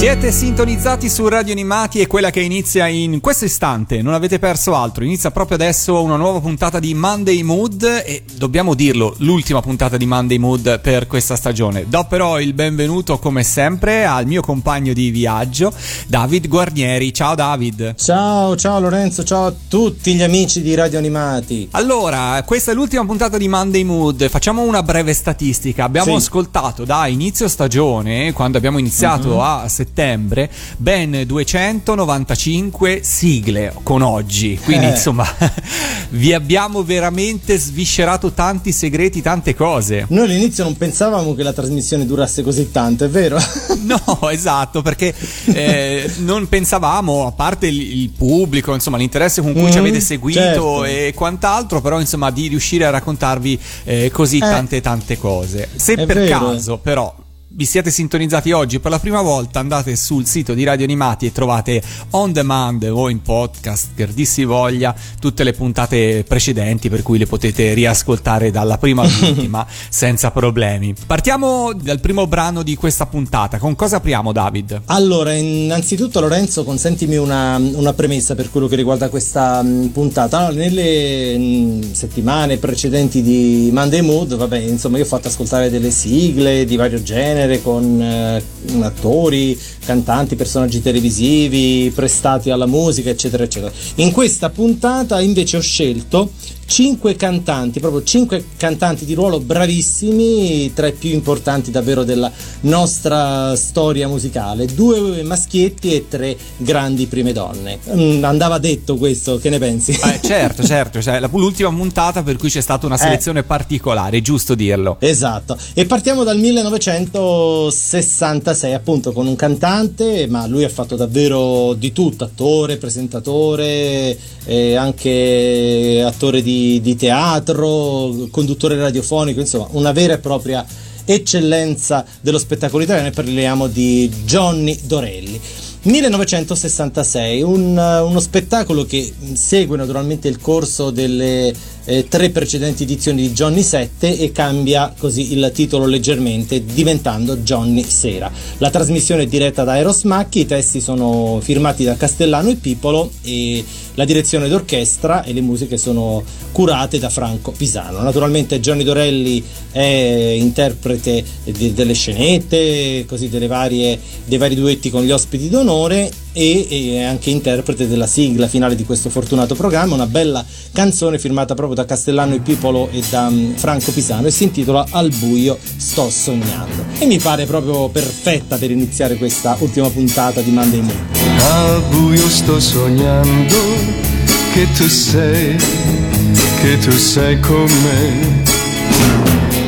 Siete sintonizzati su Radio Animati e quella che inizia in questo istante, non avete perso altro, inizia proprio adesso una nuova puntata di Monday Mood e dobbiamo dirlo, l'ultima puntata di Monday Mood per questa stagione. Do però il benvenuto come sempre al mio compagno di viaggio, David Guarnieri. Ciao David. Ciao, ciao Lorenzo, ciao a tutti gli amici di Radio Animati. Allora, questa è l'ultima puntata di Monday Mood, facciamo una breve statistica. Abbiamo sì. ascoltato da inizio stagione, quando abbiamo iniziato uh-huh. a settembre ben 295 sigle con oggi. Quindi, eh. insomma, vi abbiamo veramente sviscerato tanti segreti, tante cose. Noi all'inizio non pensavamo che la trasmissione durasse così tanto, è vero? no, esatto, perché eh, non pensavamo, a parte il, il, pubblico, insomma, l'interesse con cui mm, ci avete seguito certo. e quant'altro, però, insomma, di riuscire a raccontarvi eh, così eh. tante tante cose. Se per vero. caso, però, vi siete sintonizzati oggi per la prima volta, andate sul sito di Radio Animati e trovate on demand o in podcast, per dissi voglia, tutte le puntate precedenti per cui le potete riascoltare dalla prima all'ultima senza problemi. Partiamo dal primo brano di questa puntata. Con cosa apriamo, David? Allora, innanzitutto, Lorenzo, consentimi una, una premessa per quello che riguarda questa mm, puntata. Allora, nelle mm, settimane precedenti di Monday Mood, vabbè, insomma, io ho fatto ascoltare delle sigle di vario genere genere con eh, attori, cantanti, personaggi televisivi prestati alla musica, eccetera, eccetera. In questa puntata invece ho scelto 5 cantanti, proprio 5 cantanti di ruolo bravissimi, tra i più importanti davvero della nostra storia musicale, due maschietti e tre grandi prime donne. Mm, andava detto questo, che ne pensi? Eh, certo, certo, cioè, l'ultima puntata per cui c'è stata una eh. selezione eh. particolare, giusto dirlo. Esatto, e partiamo dal 1966 appunto con un cantante, ma lui ha fatto davvero di tutto, attore, presentatore, e anche attore di di, teatro, conduttore radiofonico, insomma una vera e propria eccellenza dello spettacolo italiano e parliamo di Johnny Dorelli. 1966, un, uno spettacolo che segue naturalmente il corso delle eh, tre precedenti edizioni di Johnny 7 e cambia così il titolo leggermente diventando Johnny Sera. La trasmissione è diretta da Eros Macchi, i testi sono firmati da Castellano e Pipolo e la direzione d'orchestra e le musiche sono curate da Franco Pisano. Naturalmente Johnny Dorelli è interprete delle scenette, così delle varie, dei vari duetti con gli ospiti d'onore e, e anche interprete della sigla finale di questo fortunato programma, una bella canzone firmata proprio da Castellano e Pipolo e da um, Franco Pisano e si intitola Al buio sto sognando e mi pare proprio perfetta per iniziare questa ultima puntata di Monday Moon. Al buio sto sognando che tu sei, che tu sei con me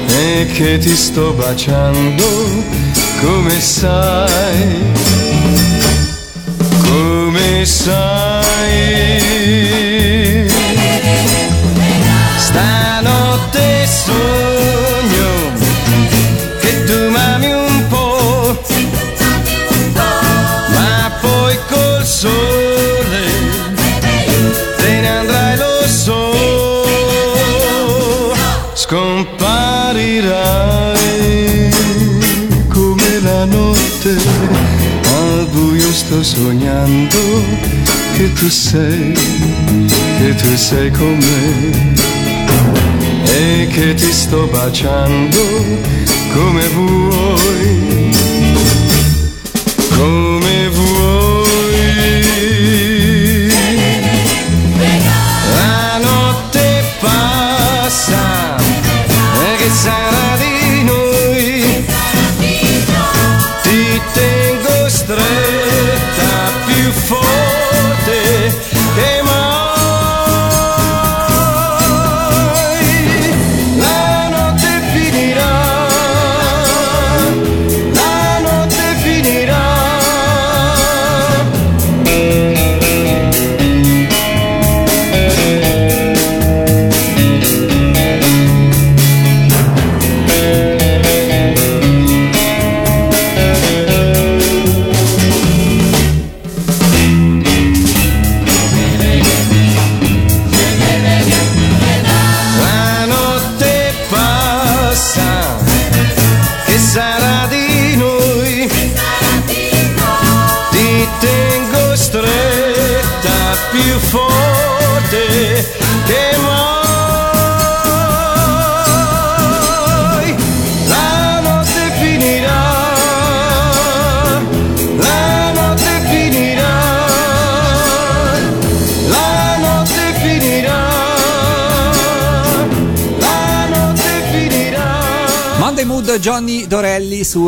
e che ti sto baciando come sai come sto sognando che tu sei, che tu sei con me e che ti sto baciando come vuoi, come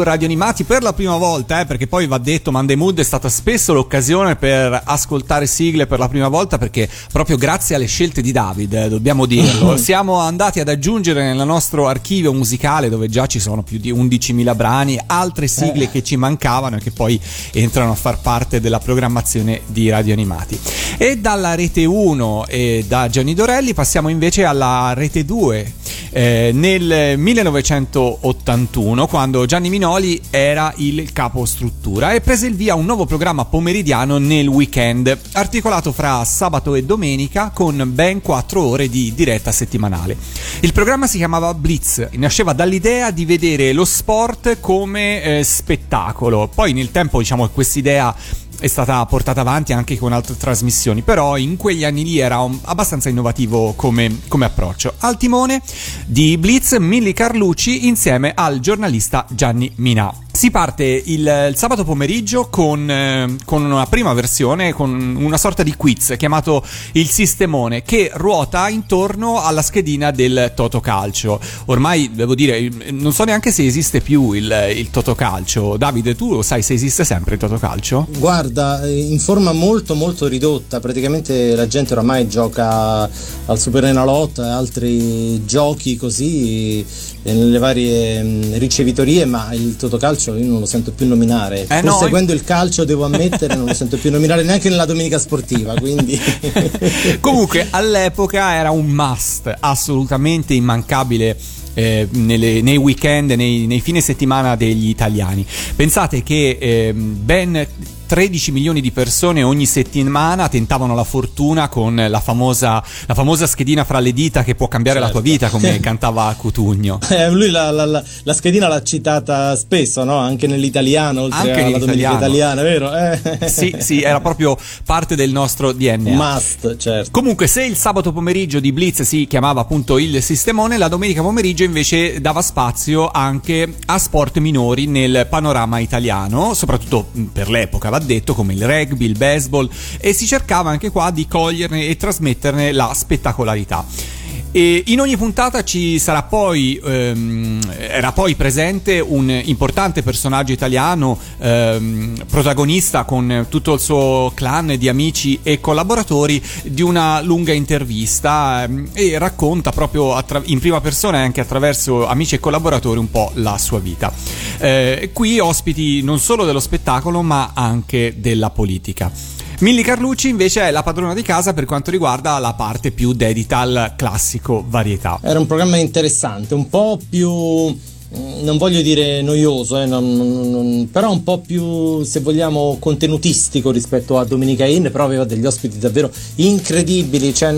Radio Animati per la prima volta, eh, perché poi va detto Monday Mood è stata spesso l'occasione per ascoltare sigle per la prima volta perché proprio grazie alle scelte di David, eh, dobbiamo dirlo, siamo andati ad aggiungere nel nostro archivio musicale dove già ci sono più di 11.000 brani, altre sigle che ci mancavano e che poi entrano a far parte della programmazione di Radio Animati. E dalla rete 1 e da Johnny Dorelli passiamo invece alla rete 2. Eh, nel 1981 quando Gianni Minoli era il capo struttura e prese il via un nuovo programma pomeridiano nel weekend articolato fra sabato e domenica con ben 4 ore di diretta settimanale. Il programma si chiamava Blitz, nasceva dall'idea di vedere lo sport come eh, spettacolo. Poi nel tempo diciamo che quest'idea è stata portata avanti anche con altre trasmissioni, però in quegli anni lì era un- abbastanza innovativo come, come approccio. Al timone di Blitz Milli Carlucci insieme al giornalista Gianni Minà. Si parte il, il sabato pomeriggio con, eh, con una prima versione, con una sorta di quiz chiamato il Sistemone, che ruota intorno alla schedina del Totocalcio. Ormai devo dire, non so neanche se esiste più il, il Totocalcio. Davide, tu lo sai se esiste sempre il Totocalcio? Guarda, eh, in forma molto molto ridotta, praticamente la gente oramai gioca al Super Enalot e altri giochi così eh, nelle varie mh, ricevitorie, ma il Totocalcio io non lo sento più nominare. Eh Pur no, seguendo il calcio devo ammettere non lo sento più nominare neanche nella domenica sportiva, quindi Comunque all'epoca era un must assolutamente immancabile. eh, nelle- nei weekend, nei, nei fine settimana degli italiani. Pensate che ehm, ben 13 milioni di persone ogni settimana tentavano la fortuna con la famosa, la famosa schedina fra le dita che può cambiare la tua Certo. vita, come cantava Cutugno. Eh, lui la, la- la- schedina l'ha citata spesso, no? Anche nell'italiano, oltre Anche alla domenica italiana, vero? Eh. Sì, sì, era proprio parte del nostro DNA. Must, certo. Comunque, se il sabato pomeriggio di Blitz si chiamava appunto il sistemone, la domenica pomeriggio invece dava spazio anche a sport minori nel panorama italiano, soprattutto mh, per l'epoca, va detto, come il rugby, il baseball, e si cercava anche qua di coglierne e trasmetterne la spettacolarità. E in ogni puntata ci sarà poi, ehm, era poi presente un importante personaggio italiano, ehm, protagonista con tutto il suo clan di amici e collaboratori di una lunga intervista ehm, e racconta proprio attra- in prima persona e anche attraverso amici e collaboratori un po' la sua vita. Eh, qui ospiti non solo dello spettacolo ma anche della politica. Milli Carlucci invece è la padrona di casa per quanto riguarda la parte più dedita al classico varietà. Era un programma interessante, un po' più. Mm, Non voglio dire noioso, eh, non- non- non- però un po' più, se vogliamo, contenutistico rispetto a Domenica Inn, però aveva degli ospiti davvero incredibili, cioè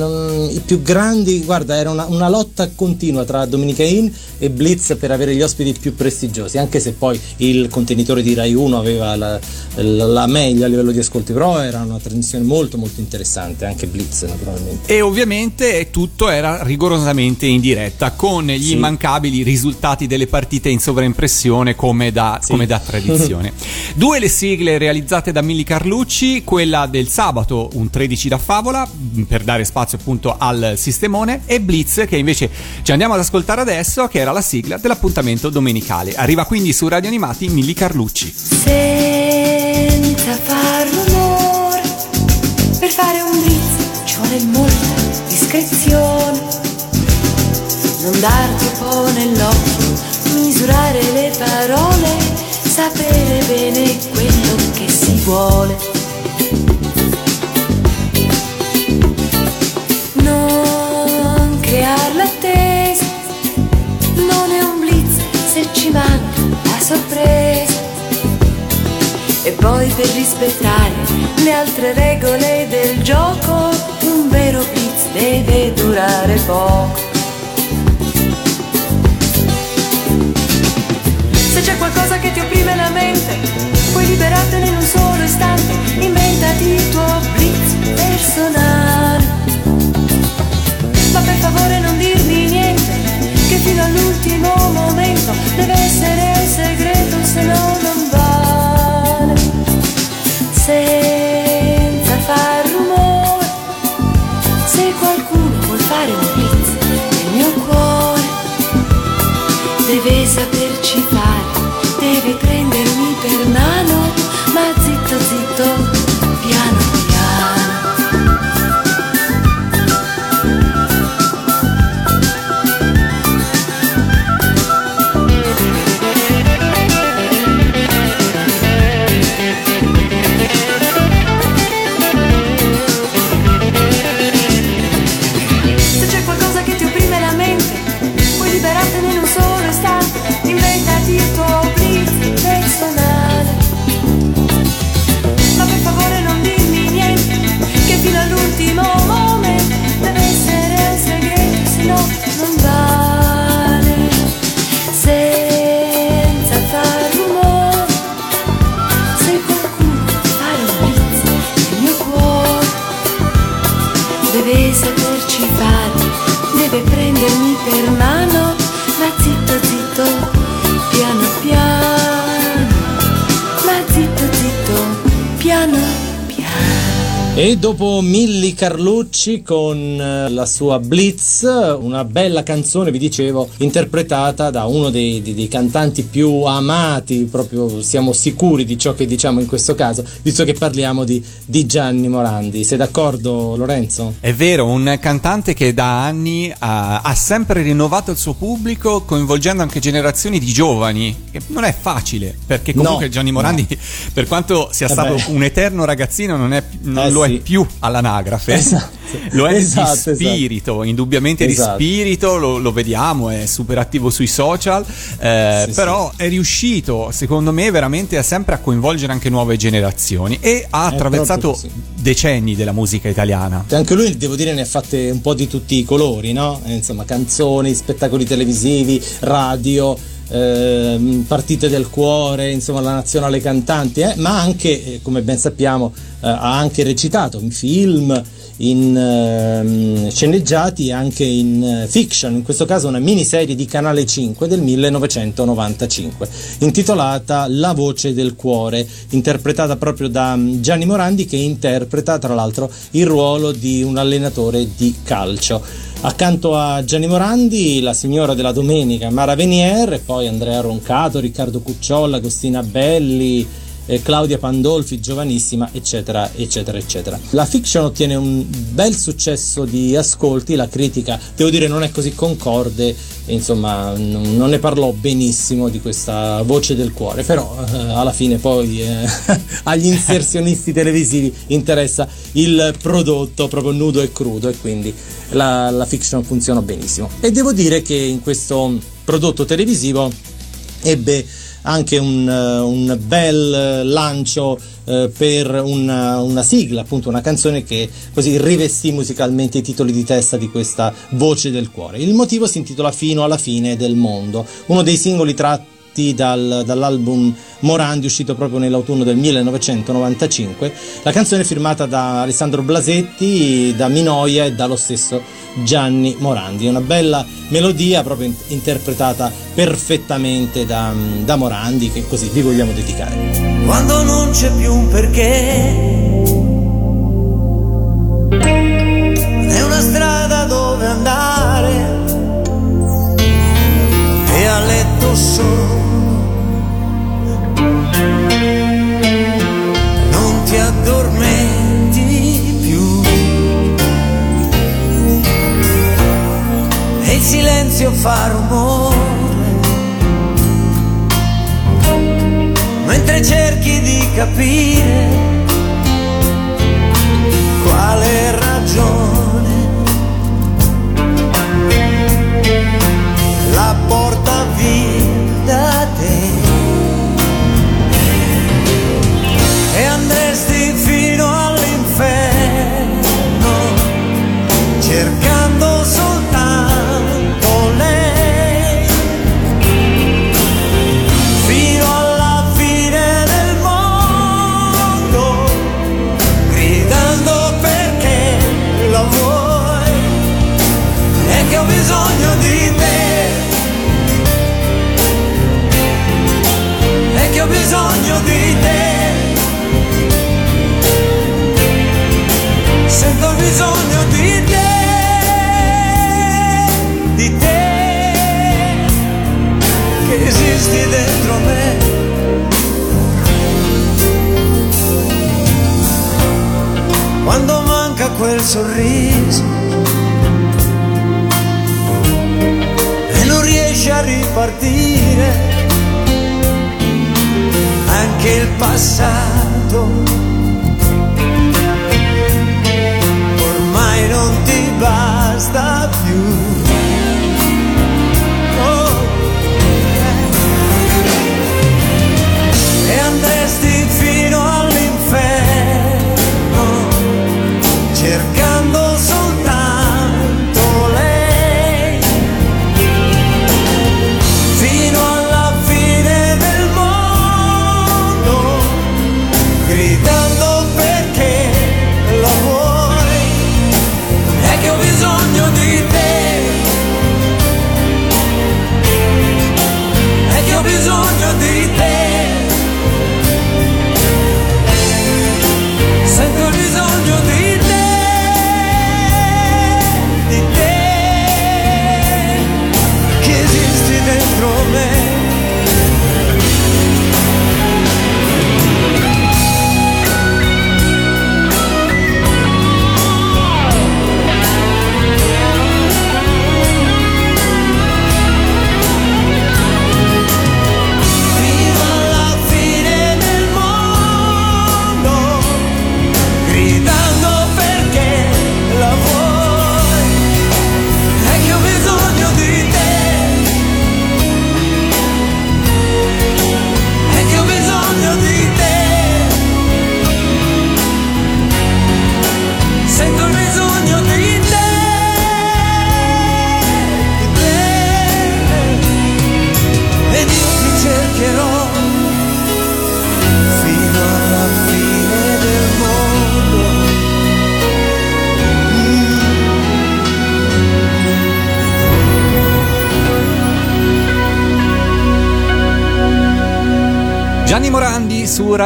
i più grandi, guarda, era una, una lotta continua tra Domenica Inn e Blitz per avere gli ospiti più prestigiosi, anche se poi il contenitore di Rai 1 aveva la, la- la meglio a livello di ascolti, però era una trasmissione molto molto interessante, anche Blitz naturalmente. E ovviamente tutto era rigorosamente in diretta con gli Sì. immancabili risultati delle partite in sovraimpressione come da, Sì. come da tradizione. Due le sigle realizzate da Milli Carlucci, quella del sabato, un 13 da favola, per dare spazio appunto al sistemone, e Blitz che invece ci andiamo ad ascoltare adesso, che era la sigla dell'appuntamento domenicale. Arriva quindi su Radio Animati Milli Carlucci. senza far rumore. Per fare un blitz ci vuole molta discrezione. Non dar troppo nell'occhio, misurare le parole, sapere bene quello che si vuole. Non creare l'attesa, non è un blitz se ci manca la sorpresa. E poi per rispettare le altre regole del gioco, un vero blitz deve durare poco. Se c'è qualcosa che ti opprime la mente, puoi liberartene in un solo istante. Inventati il tuo blitz per personale. Ma per favore non dirmi niente, che fino all'ultimo momento deve essere segreto, se no non vale. Deve saperci fare, deve prendermi per mano, ma zitto zitto, E dopo Milli Carlucci con eh, la sua Blitz, una bella canzone, vi dicevo, interpretata da uno dei, dei- dei cantanti più amati, proprio siamo sicuri di ciò che diciamo in questo caso, visto che parliamo di, di Gianni Morandi. Sei d'accordo Lorenzo? È vero, un cantante che da anni ha, ha sempre rinnovato il suo pubblico, coinvolgendo anche generazioni di giovani, che non è facile, perché comunque No, Gianni Morandi, per quanto sia Eh stato un eterno ragazzino, non, è, non Eh lo sì. Più all'anagrafe. Esatto. Lo è Esatto, di spirito, indubbiamente Esatto. di spirito, lo, lo vediamo, è super attivo sui social, eh, Sì, però è riuscito, secondo me, veramente a sempre a coinvolgere anche nuove generazioni e ha È attraversato decenni della musica italiana. Anche lui, devo dire, ne ha fatte un po' di tutti i colori, no? Eh, Insomma, canzoni, spettacoli televisivi, radio, ehm, partite del cuore, insomma, la nazionale cantanti, eh, ma anche, eh, come ben sappiamo, eh, ha anche recitato in film, in ehm, sceneggiati e anche in eh, fiction, in questo caso una miniserie di Canale 5 del 1995, intitolata La voce del cuore, interpretata proprio da mm, Gianni Morandi che interpreta tra l'altro il ruolo di un allenatore di calcio. Accanto a Gianni Morandi, la signora della domenica Mara Venier, poi Andrea Roncato, Riccardo Cucciolla, Agostina Belli, eh, Claudia Pandolfi, giovanissima, eccetera, eccetera, eccetera. La fiction ottiene un bel successo di ascolti, la critica, devo dire, non è così concorde, insomma, non, non ne parlò benissimo di questa voce del cuore, però eh, alla fine poi eh, agli inserzionisti televisivi interessa il prodotto proprio nudo e crudo e quindi la, la fiction funziona benissimo. E devo dire che in questo prodotto televisivo ebbe anche un, eh, un bel eh, lancio eh, per una, una sigla, appunto una canzone che così rivestì musicalmente i titoli di testa di questa voce del cuore. Il motivo si intitola Fino alla fine del mondo, uno dei singoli tratti dal- dall'album Morandi uscito proprio nell'autunno del 1995. La canzone è firmata da Alessandro Blasetti, da Minoia e dallo stesso Gianni Morandi. Una bella melodia proprio in- interpretata perfettamente da, da Morandi che così vi vogliamo dedicare. quando non c'è più un perché. È una strada dove andare e a letto solo. Ti addormenti più. E il silenzio fa rumore. mentre cerchi di capire quale ragione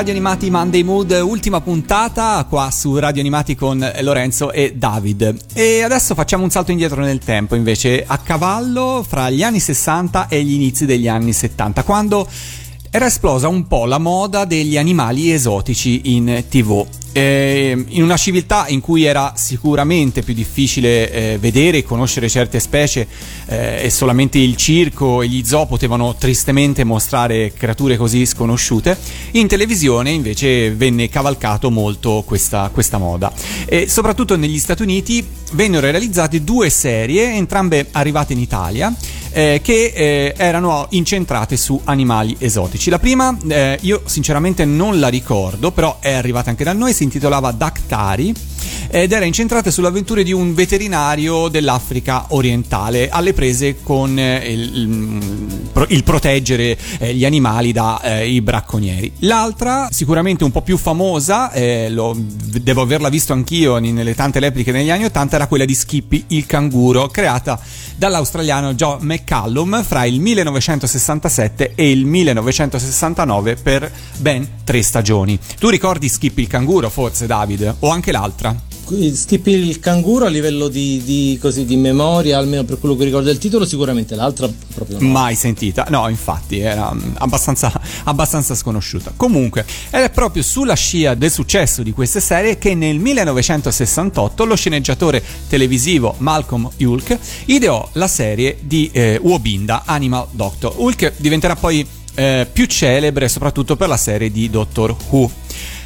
Radio Animati Monday Mood, ultima puntata qua su Radio Animati con Lorenzo e David. E adesso facciamo un salto indietro nel tempo, invece, a cavallo fra gli anni 60 e gli inizi degli anni 70, quando era esplosa un po' la moda degli animali esotici in tv. Eh, in una civiltà in cui era sicuramente più difficile eh, vedere e conoscere certe specie eh, e solamente il circo e gli zoo potevano tristemente mostrare creature così sconosciute, in televisione invece venne cavalcato molto questa, questa moda. E soprattutto negli Stati Uniti vennero realizzate due serie, entrambe arrivate in Italia, eh, che eh, erano incentrate su animali esotici. La prima, eh, io sinceramente non la ricordo, però è arrivata anche da noi, si intitolava Dactari ed era incentrata sulle avventure di un veterinario dell'Africa orientale alle prese con eh, il, il, il proteggere eh, gli animali dai eh, bracconieri. L'altra, sicuramente un po' più famosa, lo, devo averla visto anch'io nelle tante repliche negli anni 80, era quella di Skippy il canguro, creata dall'australiano Joe McCallum fra il 1967 e il 1969 per ben tre stagioni. Tu ricordi Skippy il canguro, forse David? O anche l'altra? Skippy il canguro a livello di, di, così, di memoria, almeno per quello che ricordo il titolo, sicuramente l'altra proprio no. Mai sentita, no, infatti era abbastanza, abbastanza sconosciuta. Comunque, è proprio sulla scia del successo di queste serie che nel 1968 lo sceneggiatore televisivo Malcolm Hulk ideò la serie di eh, Wobinda Animal Doctor. Hulk diventerà poi eh, più celebre soprattutto per la serie di Doctor Who.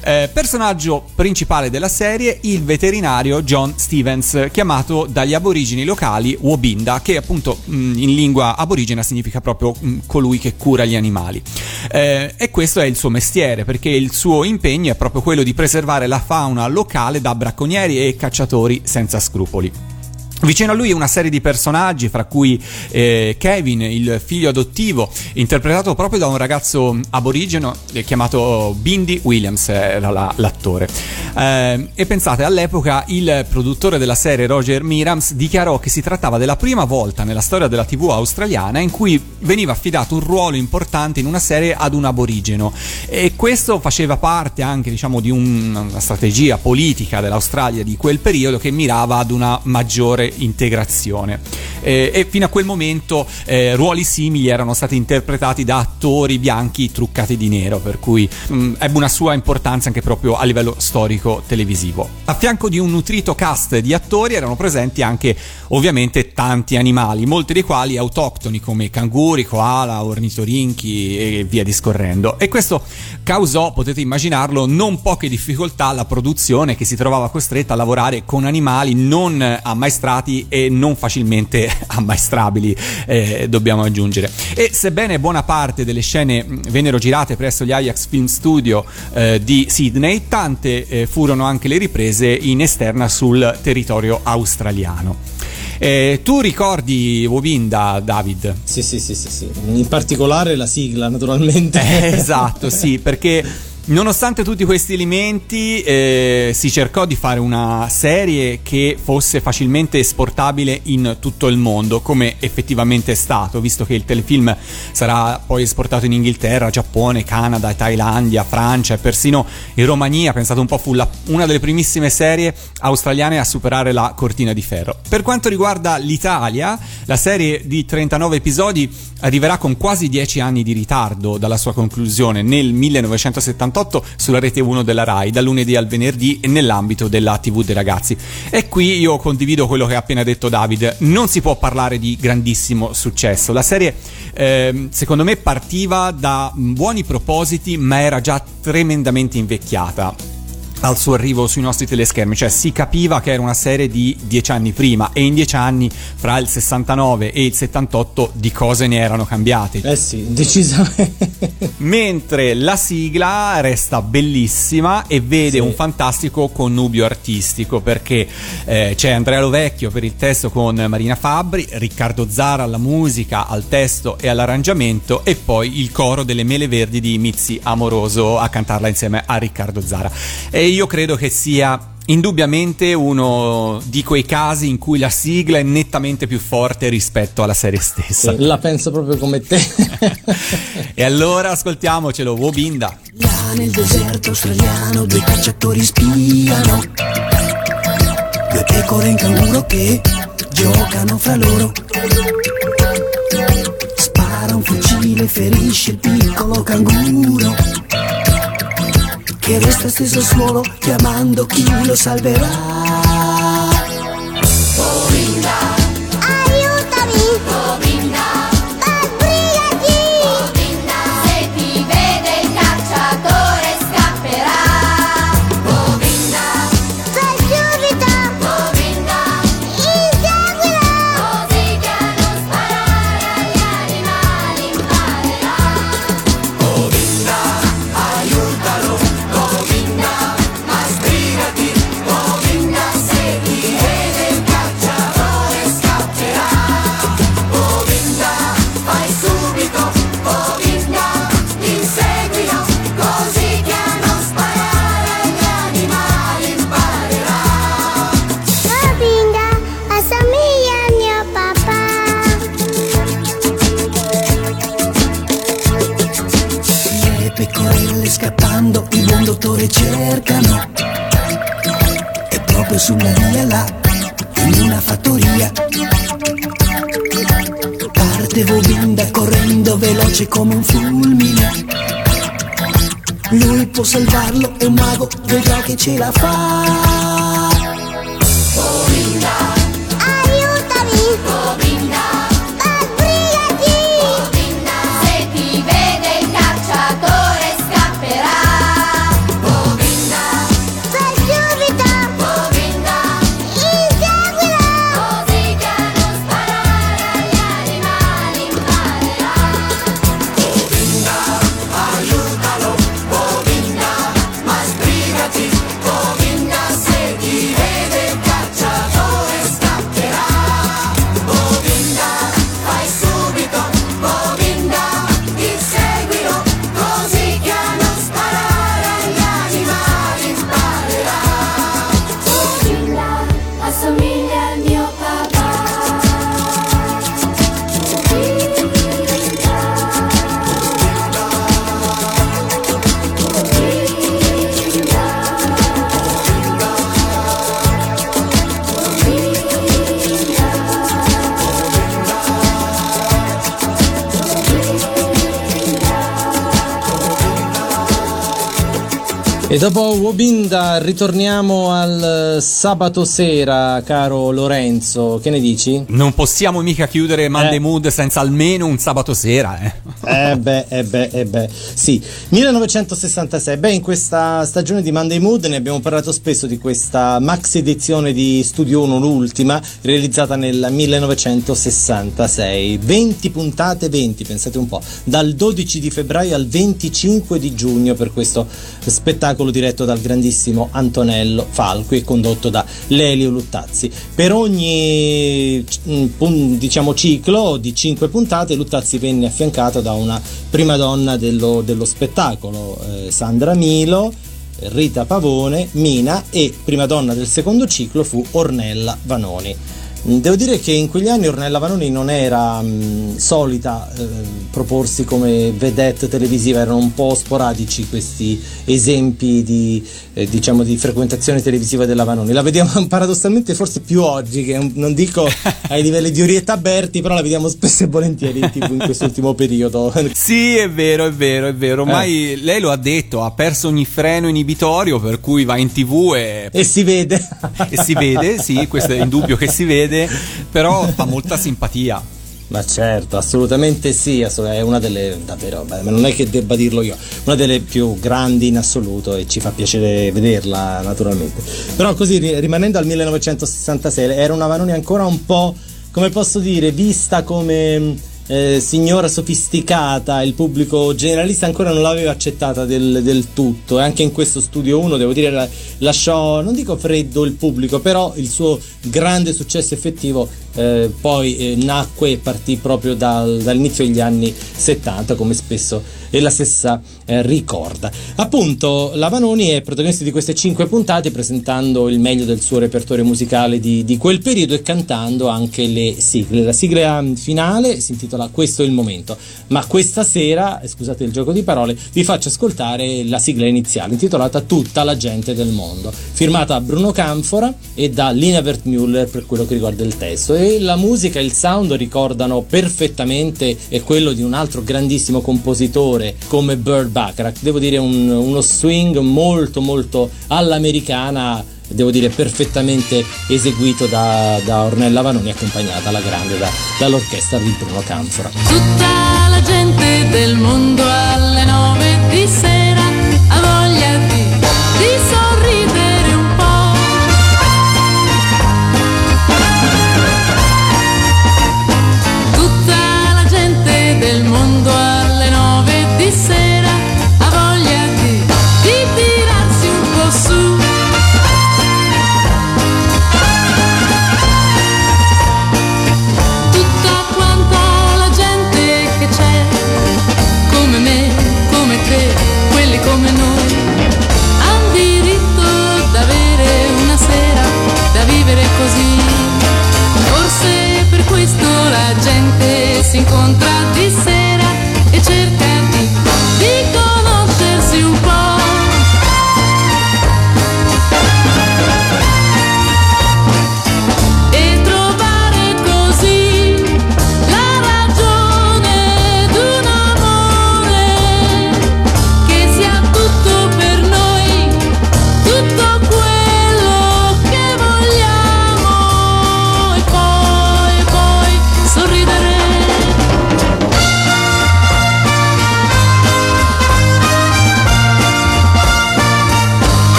Eh, personaggio principale della serie, il veterinario John Stevens, chiamato dagli aborigeni locali Wobinda, che appunto mh, in lingua aborigena significa proprio mh, colui che cura gli animali. Eh, e questo è il suo mestiere, perché il suo impegno è proprio quello di preservare la fauna locale da bracconieri e cacciatori senza scrupoli. Vicino a lui una serie di personaggi, fra cui eh, Kevin, il figlio adottivo, interpretato proprio da un ragazzo aborigeno eh, chiamato Bindi Williams, era la, l'attore. Eh, e pensate, all'epoca il produttore della serie, Roger Mirams, dichiarò che si trattava della prima volta nella storia della TV australiana in cui veniva affidato un ruolo importante in una serie ad un aborigeno. E questo faceva parte anche, diciamo, di un, una strategia politica dell'Australia di quel periodo che mirava ad una maggiore integrazione. Eh, e fino a quel momento eh, ruoli simili erano stati interpretati da attori bianchi truccati di nero, per cui mh, ebbe una sua importanza anche proprio a livello storico televisivo. A fianco di un nutrito cast di attori erano presenti anche ovviamente tanti animali, molti dei quali autoctoni come canguri, koala, ornitorinchi e via discorrendo. E questo causò, potete immaginarlo, non poche difficoltà alla produzione che si trovava costretta a lavorare con animali non ammaestrati e non facilmente ammaestrabili, eh, dobbiamo aggiungere. E sebbene buona parte delle scene vennero girate presso gli Ajax Film Studio eh, di Sydney, tante eh, furono anche le riprese in esterna sul territorio australiano. Eh, tu ricordi Wovinda, David? Sì, sì, sì, sì, sì. In particolare la sigla, naturalmente. Eh, esatto, sì, perché Nonostante tutti questi elementi, eh, si cercò di fare una serie che fosse facilmente esportabile in tutto il mondo, come effettivamente è stato, visto che il telefilm sarà poi esportato in Inghilterra, Giappone, Canada, Thailandia, Francia e persino in Romania. Pensate un po', fu la, una delle primissime serie australiane a superare la cortina di ferro. Per quanto riguarda l'Italia, la serie di 39 episodi arriverà con quasi 10 anni di ritardo dalla sua conclusione nel 1978 sulla rete 1 della RAI dal lunedì al venerdì nell'ambito della TV dei ragazzi. E qui io condivido quello che ha appena detto David, non si può parlare di grandissimo successo. La serie eh, secondo me partiva da buoni propositi ma era già tremendamente invecchiata al suo arrivo sui nostri teleschermi, cioè si capiva che era una serie di dieci anni prima e in dieci anni fra il 69 e il 78 di cose ne erano cambiate. Eh sì, decisamente. Mentre la sigla resta bellissima e vede sì. un fantastico connubio artistico perché eh, c'è Andrea Lovecchio per il testo con Marina Fabbri, Riccardo Zara alla musica, al testo e all'arrangiamento e poi il coro delle Mele Verdi di Mizzi Amoroso a cantarla insieme a Riccardo Zara. E io credo che sia indubbiamente uno di quei casi in cui la sigla è nettamente più forte rispetto alla serie stessa. La penso proprio come te. e allora ascoltiamocelo, Wobinda. Là nel deserto australiano due cacciatori spiano. Due pecore in canguro che giocano fra loro. Spara un fucile, ferisce il piccolo canguro che resta steso al suolo chiamando chi lo salverà. Vedrà che ce la E dopo Wobinda ritorniamo al sabato sera, caro Lorenzo, che ne dici? Non possiamo mica chiudere Monday eh. Mood senza almeno un sabato sera, eh. Eh beh, eh beh, eh beh. Sì, 1966. Beh, in questa stagione di Monday Mood ne abbiamo parlato spesso di questa maxi edizione di Studio 1, l'ultima, realizzata nel 1966. 20 puntate, 20, pensate un po', dal 12 di febbraio al 25 di giugno per questo spettacolo spettacolo diretto dal grandissimo Antonello Falco e condotto da Lelio Luttazzi. Per ogni mm, diciamo, ciclo di cinque puntate Luttazzi venne affiancato da una prima donna dello, dello spettacolo, eh, Sandra Milo, Rita Pavone, Mina e prima donna del secondo ciclo fu Ornella Vanoni. Devo dire che in quegli anni Ornella Vanoni non era mh, solita eh, proporsi come vedette televisiva, erano un po' sporadici questi esempi di, eh, diciamo, di frequentazione televisiva della Vanoni. La vediamo paradossalmente forse più oggi, che non dico ai livelli di Orietta Berti, però la vediamo spesso e volentieri in tv in quest'ultimo periodo. Sì, è vero, è vero, è vero. Ormai eh. lei lo ha detto, ha perso ogni freno inibitorio, per cui va in tv e... E si vede. e si vede, sì, questo è indubbio che si vede vede, però fa molta simpatia. Ma certo, assolutamente sì, è una delle, davvero, beh, non è che debba dirlo io, una delle più grandi in assoluto e ci fa piacere vederla naturalmente. Però così, rimanendo al 1966, era una Vanoni ancora un po', come posso dire, vista come eh, signora sofisticata, il pubblico generalista ancora non l'aveva accettata del, del tutto. E anche in questo studio 1 devo dire lasciò, non dico freddo il pubblico, però il suo grande successo effettivo eh, poi eh, nacque e partì proprio dal, dall'inizio degli anni 70 come spesso e la stessa eh, ricorda. Appunto, la Vanoni è protagonista di queste cinque puntate presentando il meglio del suo repertorio musicale di, di quel periodo e cantando anche le sigle. La sigla finale si intitola Questo è il momento, ma questa sera, scusate il gioco di parole, vi faccio ascoltare la sigla iniziale intitolata Tutta la gente del mondo, firmata da Bruno Canfora e da Lina Wertmüller per quello che riguarda il testo. E la musica e il sound ricordano perfettamente quello di un altro grandissimo compositore come Bird Bacharach, devo dire un, uno swing molto molto all'americana devo dire perfettamente eseguito da, da Ornella Vanoni accompagnata alla grande da, dall'orchestra di Bruno Canfora. Tutta la gente del mondo alle nove di sera gente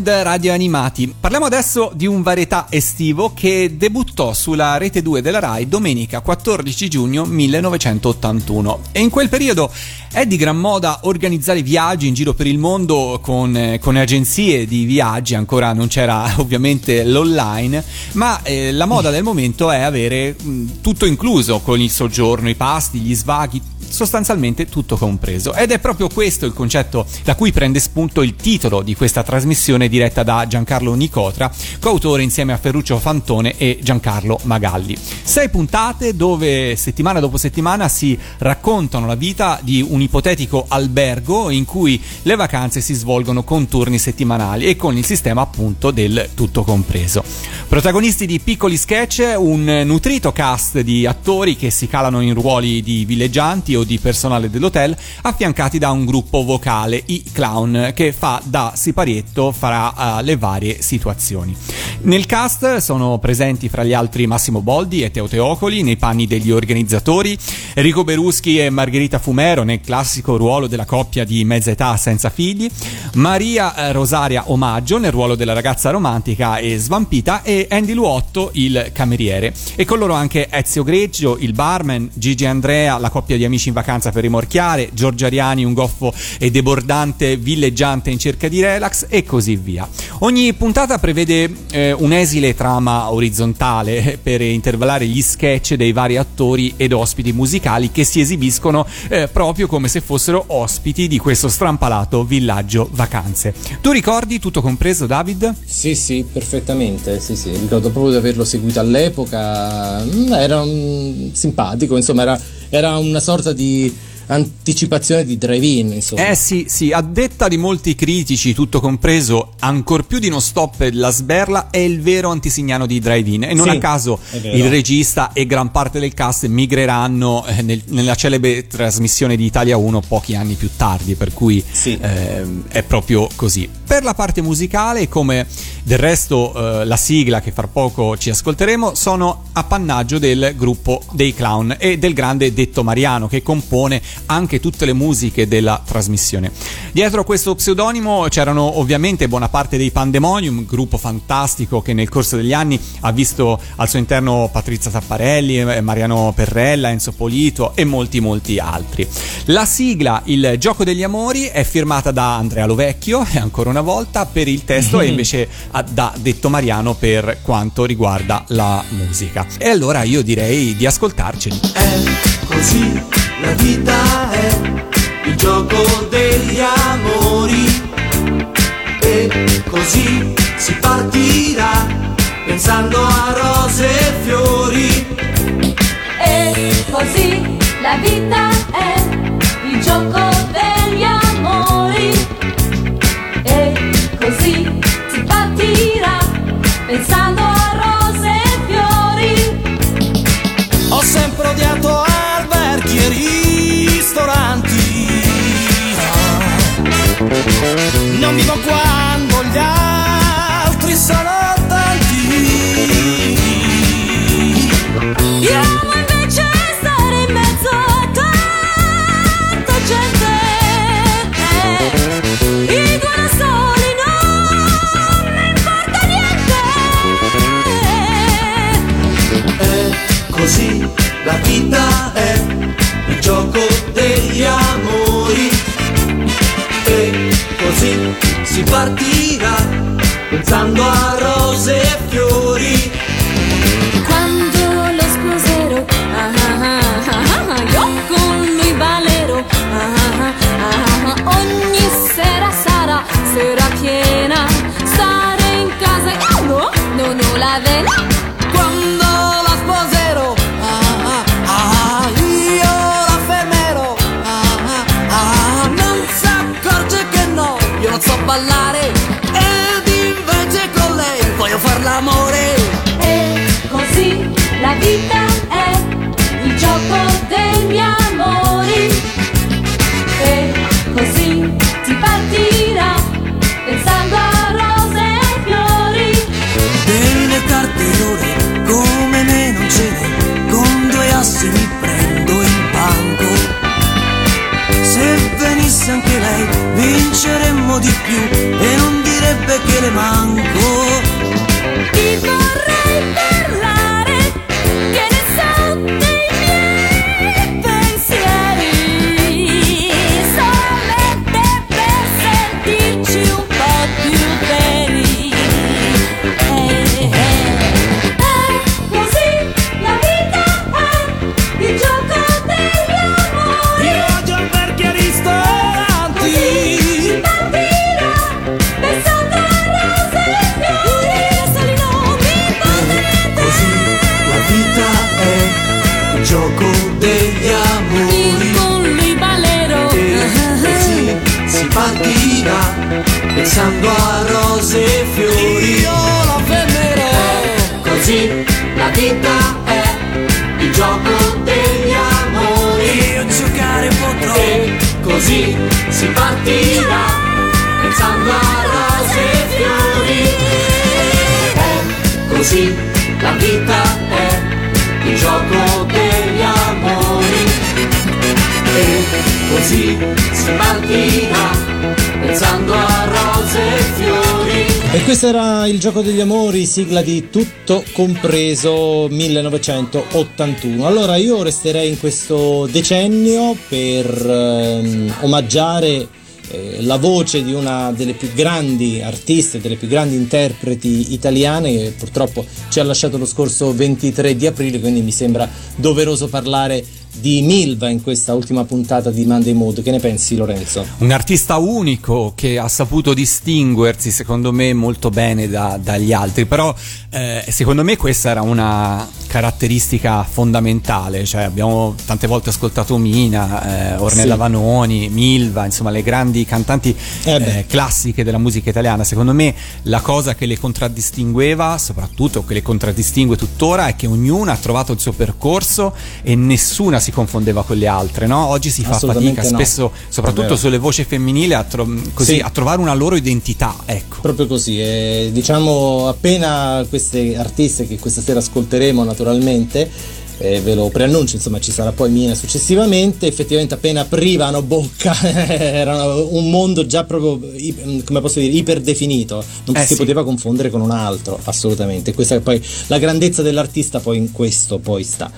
Mood Radio Animati. Parliamo adesso di un varietà estivo che debuttò sulla rete 2 della RAI domenica 14 giugno 1981. E in quel periodo è di gran moda organizzare viaggi in giro per il mondo con, con agenzie di viaggi, ancora non c'era ovviamente l'online, ma eh, la moda del momento è avere mh, tutto incluso con il soggiorno, i pasti, gli svaghi, sostanzialmente tutto compreso. Ed è proprio questo il concetto da cui prende spunto il titolo di questa trasmissione diretta da Giancarlo Nicotra, coautore insieme a Ferruccio Fantone e Giancarlo Magalli. Sei puntate dove settimana dopo settimana si raccontano la vita di un ipotetico albergo in cui le vacanze si svolgono con turni settimanali e con il sistema appunto del tutto compreso. Protagonisti di piccoli sketch, un nutrito cast di attori che si calano in ruoli di villeggianti o di personale dell'hotel, affiancati da un gruppo vocale, i clown, che fa da siparietto fra uh, le varie situazioni. Nel cast sono presenti fra gli altri Massimo Boldi e Teo Teocoli nei panni degli organizzatori, Enrico Beruschi e Margherita Fumero nel classico ruolo della coppia di mezza età senza figli, Maria eh, Rosaria Omaggio nel ruolo della ragazza romantica e svampita e Andy Luotto il cameriere e con loro anche Ezio Greggio, il barman, Gigi Andrea, la coppia di amici in vacanza per rimorchiare, Giorgio Ariani, un goffo e debordante villeggiante in cerca di relax e così via. Ogni puntata prevede eh, un'esile trama orizzontale per intervallare gli sketch dei vari attori ed ospiti musicali che si esibiscono eh, proprio come se fossero ospiti di questo strampalato villaggio vacanze. Tu ricordi tutto compreso, David? Sì, sì, perfettamente. Sì, sì. Ricordo proprio di averlo seguito all'epoca. Mm, Era un... simpatico, insomma, era, era una sorta di anticipazione di drive-in, insomma. Eh sì, sì, a detta di molti critici, tutto compreso, ancor più di uno stop e la sberla, è il vero antisignano di drive-in. E non Sì, a caso il regista e gran parte del cast migreranno eh, nel- nella celebre trasmissione di Italia 1 pochi anni più tardi, per cui Sì. ehm, è proprio così. Per la parte musicale, come del resto eh, la sigla che fra poco ci ascolteremo, sono appannaggio del gruppo dei clown e del grande Detto Mariano che compone anche tutte le musiche della trasmissione. Dietro a questo pseudonimo c'erano ovviamente buona parte dei Pandemonium, gruppo fantastico che nel corso degli anni ha visto al suo interno Patrizia Tapparelli, eh, Mariano Perrella, Enzo Polito e molti molti altri. La sigla Il gioco degli amori è firmata da Andrea Lovecchio e ancora una volta per il testo e invece ah, da Detto Mariano per quanto riguarda la musica. E allora io direi di ascoltarceli. È così, la vita è il gioco degli amori. E così si partirà pensando a rose e fiori. Il gioco degli amori, sigla di tutto compreso 1981. Allora io resterei in questo decennio per ehm, omaggiare eh, la voce di una delle più grandi artiste, delle più grandi interpreti italiane che purtroppo ci ha lasciato lo scorso 23 di aprile, quindi mi sembra doveroso parlare di Milva in questa ultima puntata di Monday Mood. Che ne pensi Lorenzo? Un artista unico che ha saputo distinguersi, secondo me, molto bene da- dagli altri. Però, eh, secondo me, questa era una caratteristica fondamentale. Cioè, abbiamo tante volte ascoltato Mina, eh, Ornella Sì. Vanoni, Milva, insomma, le grandi cantanti Eh eh, classiche della musica italiana. Secondo me, la cosa che le contraddistingueva, soprattutto che le contraddistingue tuttora, è che ognuna ha trovato il suo percorso e nessuna si confondeva con le altre. No? Oggi si fa fatica no. spesso, soprattutto sulle voci femminili, a, tro- così, Sì. a trovare una loro identità. Ecco. Proprio così, diciamo appena queste artiste che questa sera ascolteremo naturalmente, eh, ve lo preannuncio, insomma ci sarà poi Mina successivamente, effettivamente appena aprivano bocca era un mondo già proprio, come posso dire, iperdefinito, non Eh si sì. poteva confondere con un altro, assolutamente, questa è poi la grandezza dell'artista poi in questo poi sta.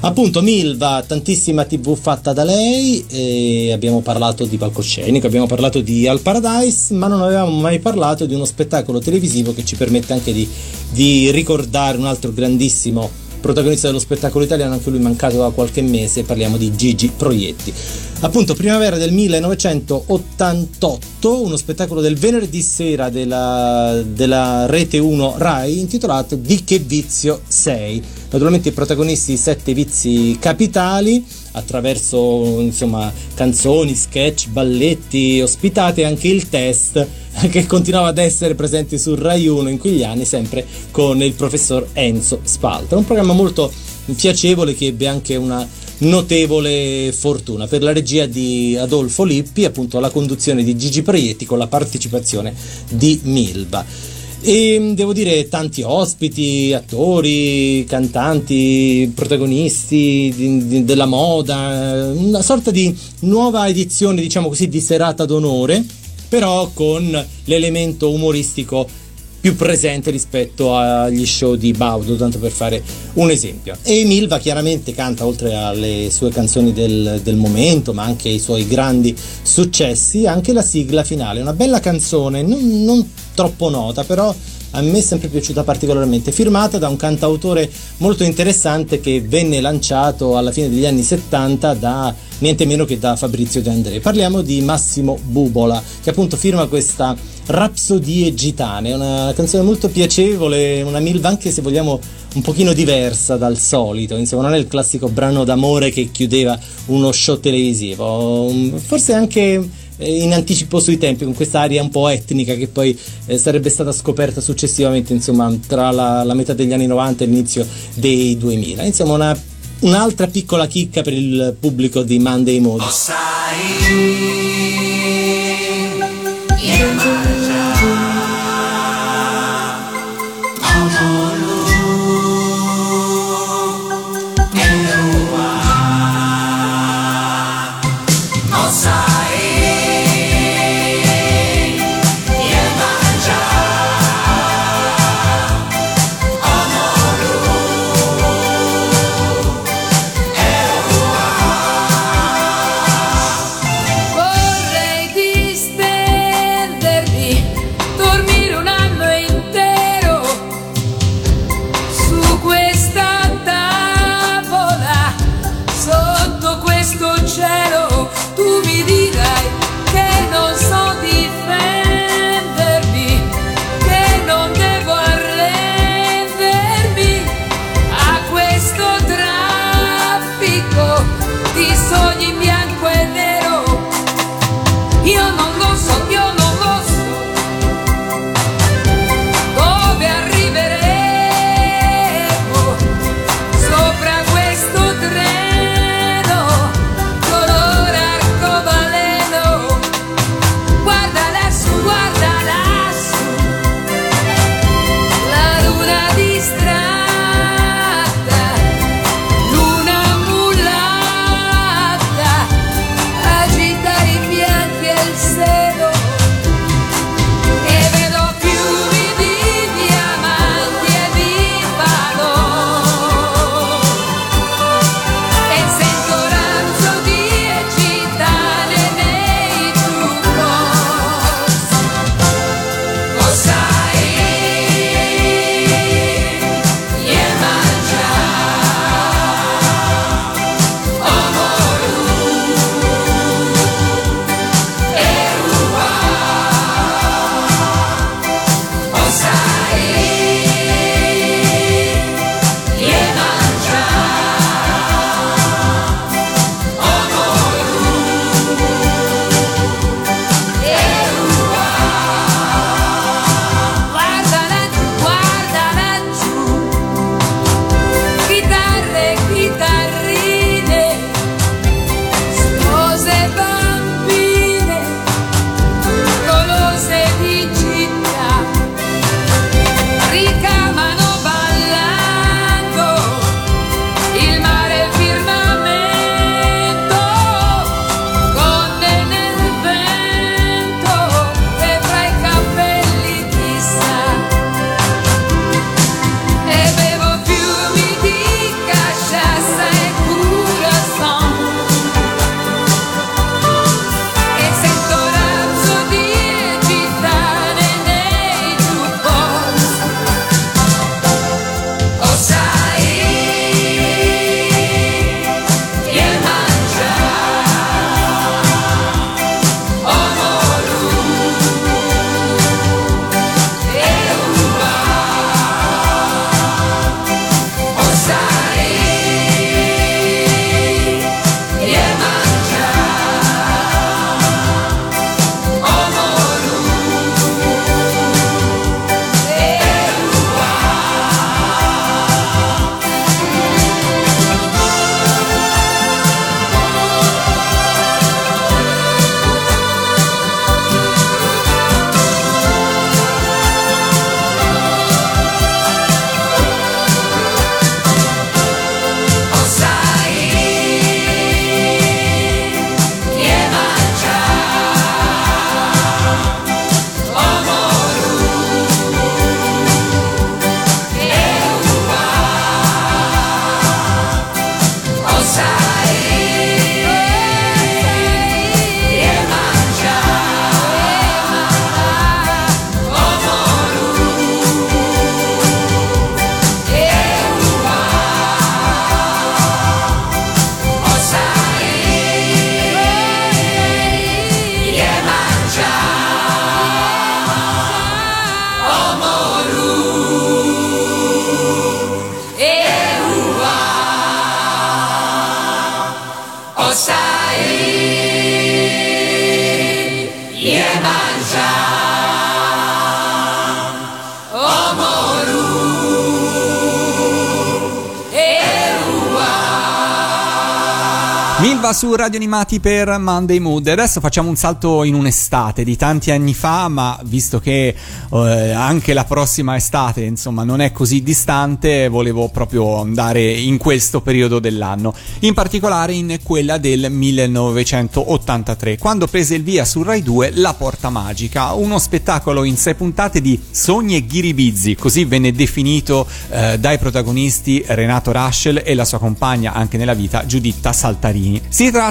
Appunto Milva, tantissima tv fatta da lei, e abbiamo parlato di palcoscenico, abbiamo parlato di Al Paradise, ma non avevamo mai parlato di uno spettacolo televisivo che ci permette anche di, di ricordare un altro grandissimo protagonista dello spettacolo italiano, anche lui mancato da qualche mese, parliamo di Gigi Proietti. Appunto, primavera del 1988, uno spettacolo del venerdì sera della, della Rete 1 Rai intitolato Di che vizio sei? Naturalmente i protagonisti sette vizi capitali attraverso insomma canzoni, sketch, balletti, ospitate anche il test che continuava ad essere presente su Rai 1 in quegli anni sempre con il professor Enzo Spalta. Un programma molto piacevole che ebbe anche una notevole fortuna per la regia di Adolfo Lippi, appunto la conduzione di Gigi Proietti con la partecipazione di Milva. E devo dire tanti ospiti, attori, cantanti, protagonisti di- di- della moda, una sorta di nuova edizione, diciamo così, di serata d'onore, però con l'elemento umoristico più presente rispetto agli show di Baudo, tanto per fare un esempio. E Milva chiaramente canta oltre alle sue canzoni del, del momento, ma anche i suoi grandi successi, anche la sigla finale, una bella canzone, non, non troppo nota, però a me è sempre piaciuta particolarmente, firmata da un cantautore molto interessante che venne lanciato alla fine degli anni 70 da niente meno che da Fabrizio De André. Parliamo di Massimo Bubola, che appunto firma questa Rapsodie Gitane, una canzone molto piacevole, una milva anche se vogliamo un pochino diversa dal solito, insomma non è il classico brano d'amore che chiudeva uno show televisivo, forse anche in anticipo sui tempi con questa aria un po' etnica che poi eh, sarebbe stata scoperta successivamente insomma tra la, la metà degli anni 90 e l'inizio dei 2000 insomma una- un'altra piccola chicca per il pubblico di Monday Mode. Vorrei Radio Animati per Monday Mood. Adesso facciamo un salto in un'estate di tanti anni fa, ma visto che eh, anche la prossima estate, insomma, non è così distante, volevo proprio andare in questo periodo dell'anno, in particolare in quella del 1983, quando prese il via su Rai 2 La Porta Magica, uno spettacolo in sei puntate di sogni e ghiribizzi, così venne definito eh, dai protagonisti Renato Raschel e la sua compagna anche nella vita Giuditta Saltarini. Si tratta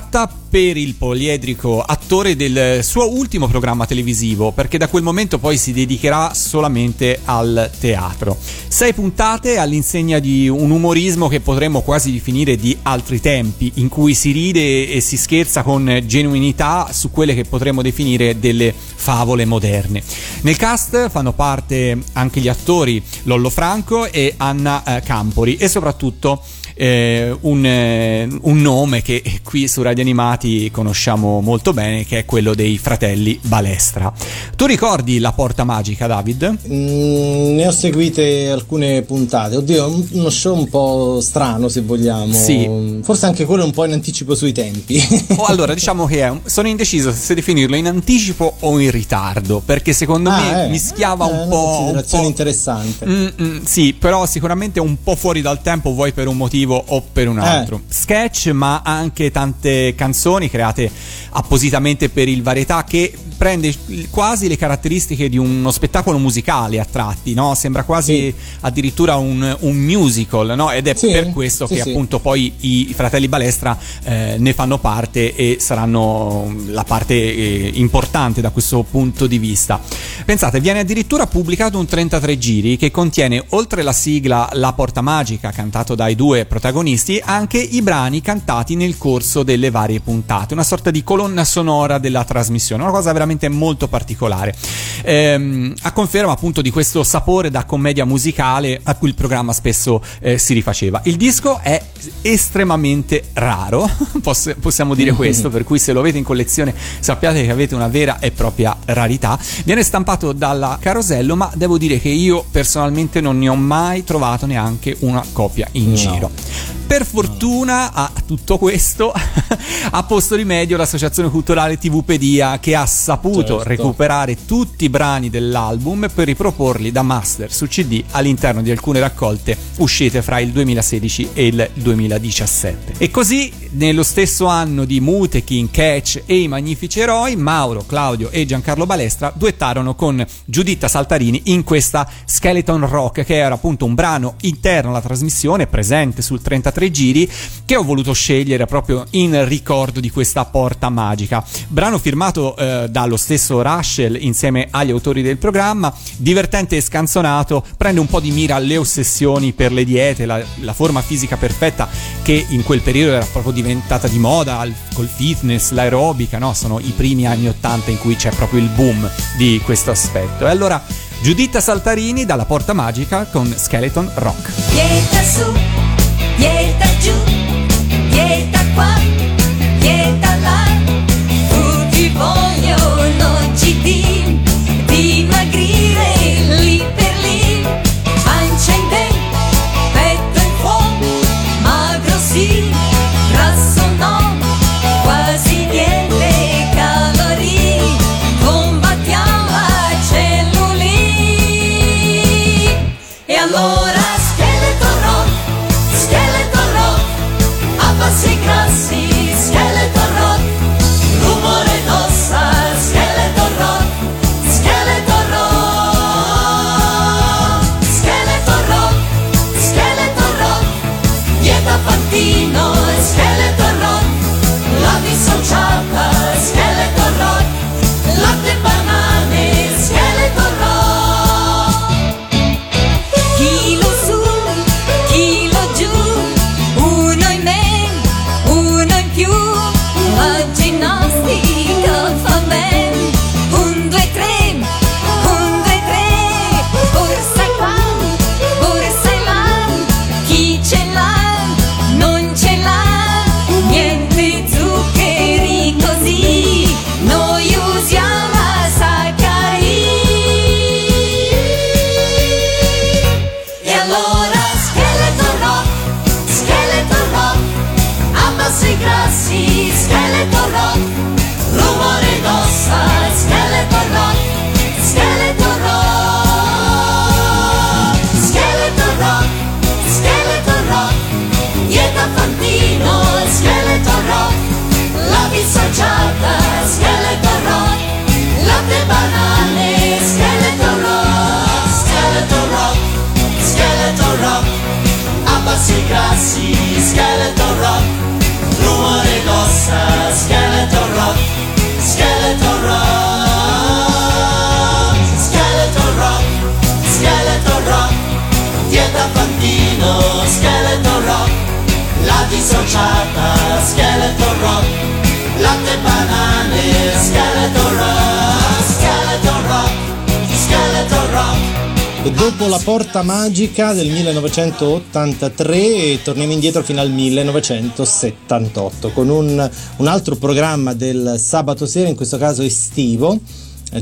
per il poliedrico attore del suo ultimo programma televisivo, perché da quel momento poi si dedicherà solamente al teatro. Sei puntate all'insegna di un umorismo che potremmo quasi definire di altri tempi, in cui si ride e si scherza con genuinità su quelle che potremmo definire delle favole moderne. Nel cast fanno parte anche gli attori Lollo Franco e Anna eh, Campori e soprattutto eh, un, eh, un, nome che qui su Radio Animati conosciamo molto bene, che è quello dei fratelli Balestra. Tu ricordi La Porta Magica, David? Mm, ne ho seguite alcune puntate. Oddio, uno show un po' strano, se vogliamo. Sì. Forse anche quello un po' in anticipo sui tempi. oh, allora, diciamo che è, sono indeciso se definirlo in anticipo o in ritardo, perché secondo ah, me eh. mischiava eh, un po'. Una considerazione po'... interessante. Mm, mm, sì, però sicuramente un po' fuori dal tempo, vuoi per un motivo o per un altro. Eh. Sketch, ma anche tante canzoni create appositamente per il varietà che prende quasi le caratteristiche di uno spettacolo musicale a tratti, no? Sembra quasi Sì. addirittura un, un musical, no? Ed è Sì, per questo sì, che appunto poi i fratelli Balestra eh, ne fanno parte e saranno la parte eh, importante da questo punto di vista. Pensate, viene addirittura pubblicato un 33 giri che contiene oltre la sigla La Porta Magica cantato dai due protagonisti anche i brani cantati nel corso delle varie puntate, una sorta di colonna sonora della trasmissione, una cosa veramente molto particolare. Ehm, a conferma appunto di questo sapore da commedia musicale a cui il programma spesso eh, si rifaceva. Il disco è estremamente raro, poss- possiamo dire questo, per cui se lo avete in collezione sappiate che avete una vera e propria rarità. Viene stampato dalla Carosello, ma devo dire che io personalmente non ne ho mai trovato neanche una copia in No. giro. Per fortuna a tutto questo ha posto rimedio l'associazione culturale TVpedia che ha saputo Certo. recuperare tutti i brani dell'album per riproporli da master su CD all'interno di alcune raccolte uscite fra il 2016 e il 2017. E così nello stesso anno di Mutekin, Catch e i Magnifici Eroi, Mauro, Claudio e Giancarlo Balestra duettarono con Giuditta Saltarini in questa Skeleton Rock che era appunto un brano interno alla trasmissione presente sul 33 giri che ho voluto scegliere proprio in ricordo di questa porta magica. Brano firmato eh, dallo stesso Rushell insieme agli autori del programma, divertente e scanzonato, prende un po' di mira alle ossessioni per le diete, la, la forma fisica perfetta che in quel periodo era proprio diventata di moda al- col fitness, l'aerobica, no? Sono i primi anni 80 in cui c'è proprio il boom di questo aspetto. E allora Giuditta Saltarini dalla porta magica con Skeleton Rock. Dieta su, dieta giù, dieta qua, dieta là. Tutti vogliono GD, dimagrire abbassi grassi, scheletro rock, rumore d'ossa, scheletro rock, scheletro rock, scheletro rock, scheletro rock, dieta fantino, scheletro rock, la dissociata, dopo la porta magica del 1983 torniamo indietro fino al 1978 con un, un altro programma del sabato sera, in questo caso estivo,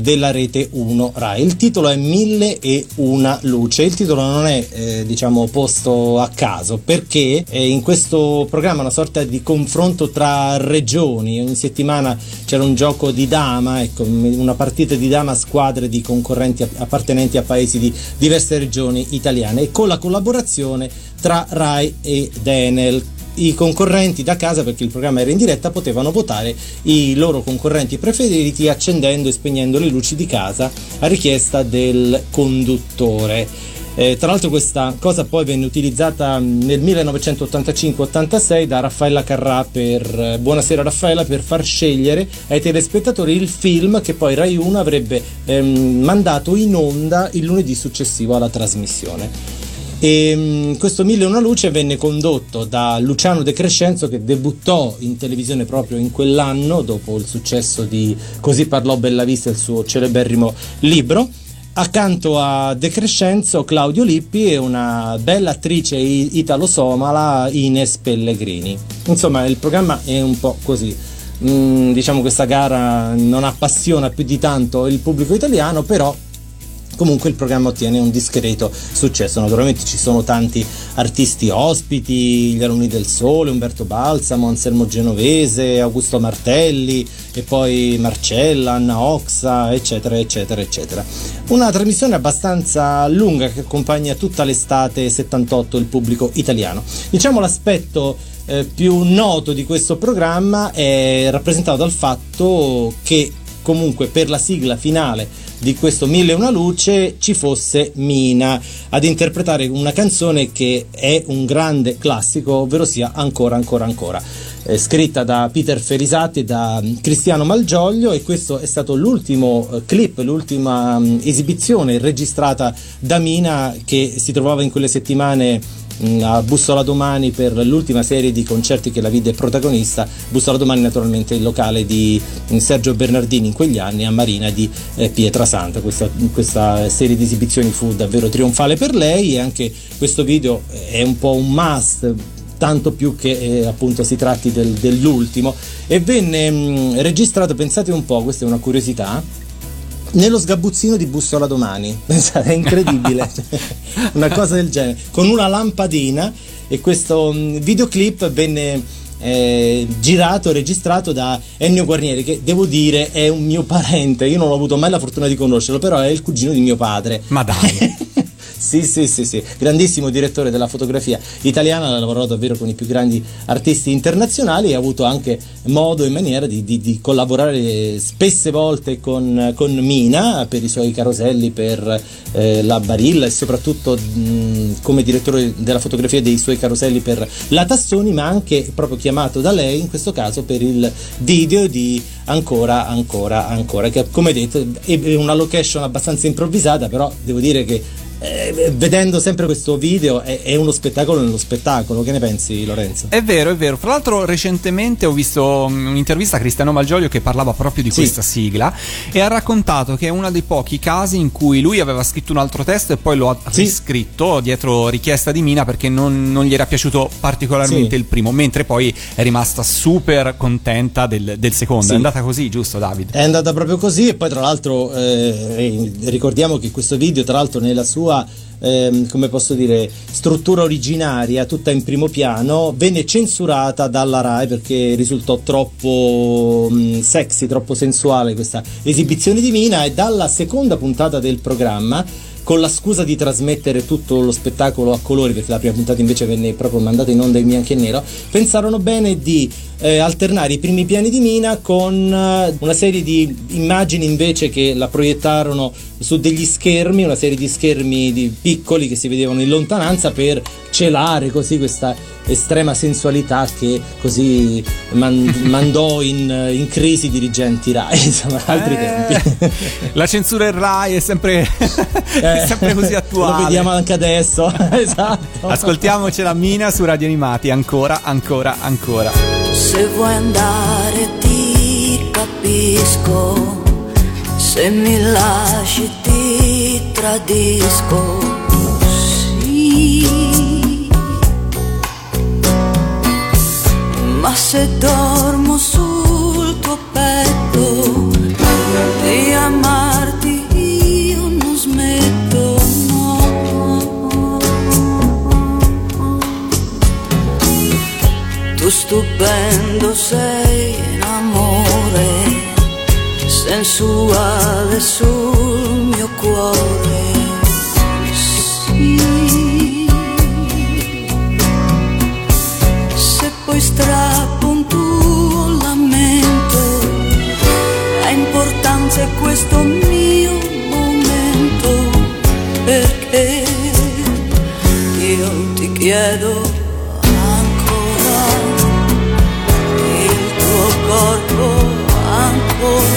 della rete 1 Rai. Il titolo è Mille e una luce. Il titolo non è eh, diciamo posto a caso perché eh, in questo programma una sorta di confronto tra regioni. Ogni settimana c'era un gioco di dama, ecco, una partita di dama a squadre di concorrenti app- appartenenti a paesi di diverse regioni italiane e con la collaborazione tra Rai ed Enel i concorrenti da casa, perché il programma era in diretta, potevano votare i loro concorrenti preferiti accendendo e spegnendo le luci di casa a richiesta del conduttore. Eh, tra l'altro questa cosa poi venne utilizzata nel 1985-86 da Raffaella Carrà per eh, Buonasera Raffaella per far scegliere ai telespettatori il film che poi Rai 1 avrebbe ehm, mandato in onda il lunedì successivo alla trasmissione. E mh, questo Mille e una luce venne condotto da Luciano De Crescenzo che debuttò in televisione proprio in quell'anno dopo il successo di Così parlò Bellavista, il suo celeberrimo libro. Accanto a De Crescenzo, Claudio Lippi e una bella attrice italo-somala Ines Pellegrini. Insomma, il programma è un po' così. Mm, diciamo questa gara non appassiona più di tanto il pubblico italiano, però comunque il programma ottiene un discreto successo. Naturalmente ci sono tanti artisti ospiti, gli alunni del Sole, Umberto Balsamo, Anselmo Genovese, Augusto Martelli e poi Marcella, Anna Oxa, eccetera, eccetera, eccetera. Una trasmissione abbastanza lunga che accompagna tutta l'estate 78 il pubblico italiano. Diciamo l'aspetto eh, più noto di questo programma è rappresentato dal fatto che comunque per la sigla finale di questo Mille e una luce ci fosse Mina ad interpretare una canzone che è un grande classico, ovvero sia Ancora, ancora, ancora. Eh, scritta da Peter Ferisati e da mm, Cristiano Malgioglio e questo è stato l'ultimo eh, clip, l'ultima mm, esibizione registrata da Mina che si trovava in quelle settimane mh, a Bussola Domani per l'ultima serie di concerti che la vide protagonista. Bussola Domani naturalmente il locale di Sergio Bernardini in quegli anni a Marina di eh, Pietrasanta. Questa, questa serie di esibizioni fu davvero trionfale per lei e anche questo video è un po' un must tanto più che eh, appunto si tratti del- dell'ultimo e venne mh, registrato, pensate un po', questa è una curiosità, nello sgabuzzino di Bussola Domani. Pensate, è incredibile. una cosa del genere. Con una lampadina e questo mh, videoclip venne eh, girato, registrato da Ennio Guarnieri, che devo dire è un mio parente. Io non ho avuto mai la fortuna di conoscerlo, però è il cugino di mio padre. Ma dai. Sì, sì, sì, sì, grandissimo direttore della fotografia italiana, ha lavorato davvero con i più grandi artisti internazionali e ha avuto anche modo e maniera di, di- di collaborare spesse volte con, con Mina per i suoi caroselli, per eh, la Barilla e soprattutto mh, come direttore della fotografia dei suoi caroselli per la Tassoni, ma anche proprio chiamato da lei in questo caso per il video di Ancora, ancora, ancora, che come detto è una location abbastanza improvvisata, però devo dire che eh, vedendo sempre questo video è, è uno spettacolo nello spettacolo. Che ne pensi, Lorenzo? È vero, è vero. Fra l'altro, recentemente ho visto mm, un'intervista a Cristiano Malgioglio che parlava proprio di Sì. questa sigla e ha raccontato che è uno dei pochi casi in cui lui aveva scritto un altro testo e poi lo ha Sì. riscritto dietro richiesta di Mina perché non, non gli era piaciuto particolarmente Sì. il primo, mentre poi è rimasta super contenta del, del secondo. È andata così, giusto, David? È andata proprio così e poi tra l'altro eh, ricordiamo che questo video tra l'altro nella sua sua ehm, come posso dire, struttura originaria, tutta in primo piano, venne censurata dalla RAI perché risultò troppo mh, sexy, troppo sensuale questa esibizione di Mina e dalla seconda puntata del programma con la scusa di trasmettere tutto lo spettacolo a colori, perché la prima puntata invece venne proprio mandata in onda in bianco e nero, pensarono bene di eh, alternare i primi piani di Mina con eh, una serie di immagini invece che la proiettarono su degli schermi, una serie di schermi di piccoli che si vedevano in lontananza per celare così questa estrema sensualità che così man- mandò in, in, crisi i dirigenti Rai, insomma, altri eh, tempi. La censura in Rai è sempre, è sempre così attuale. Lo vediamo anche adesso, esatto. Ascoltiamoci la Mina su Radio Animati, ancora, ancora, ancora. Se vuoi andare ti capisco, se mi lasci ti tradisco. Sì se dormo sul tuo petto di amarti io non smetto, no. Tu stupendo sei in amore, sensuale sul mio cuore. Strappo un tuo lamento, ha importanza questo mio momento, perché io ti chiedo ancora il tuo corpo, ancora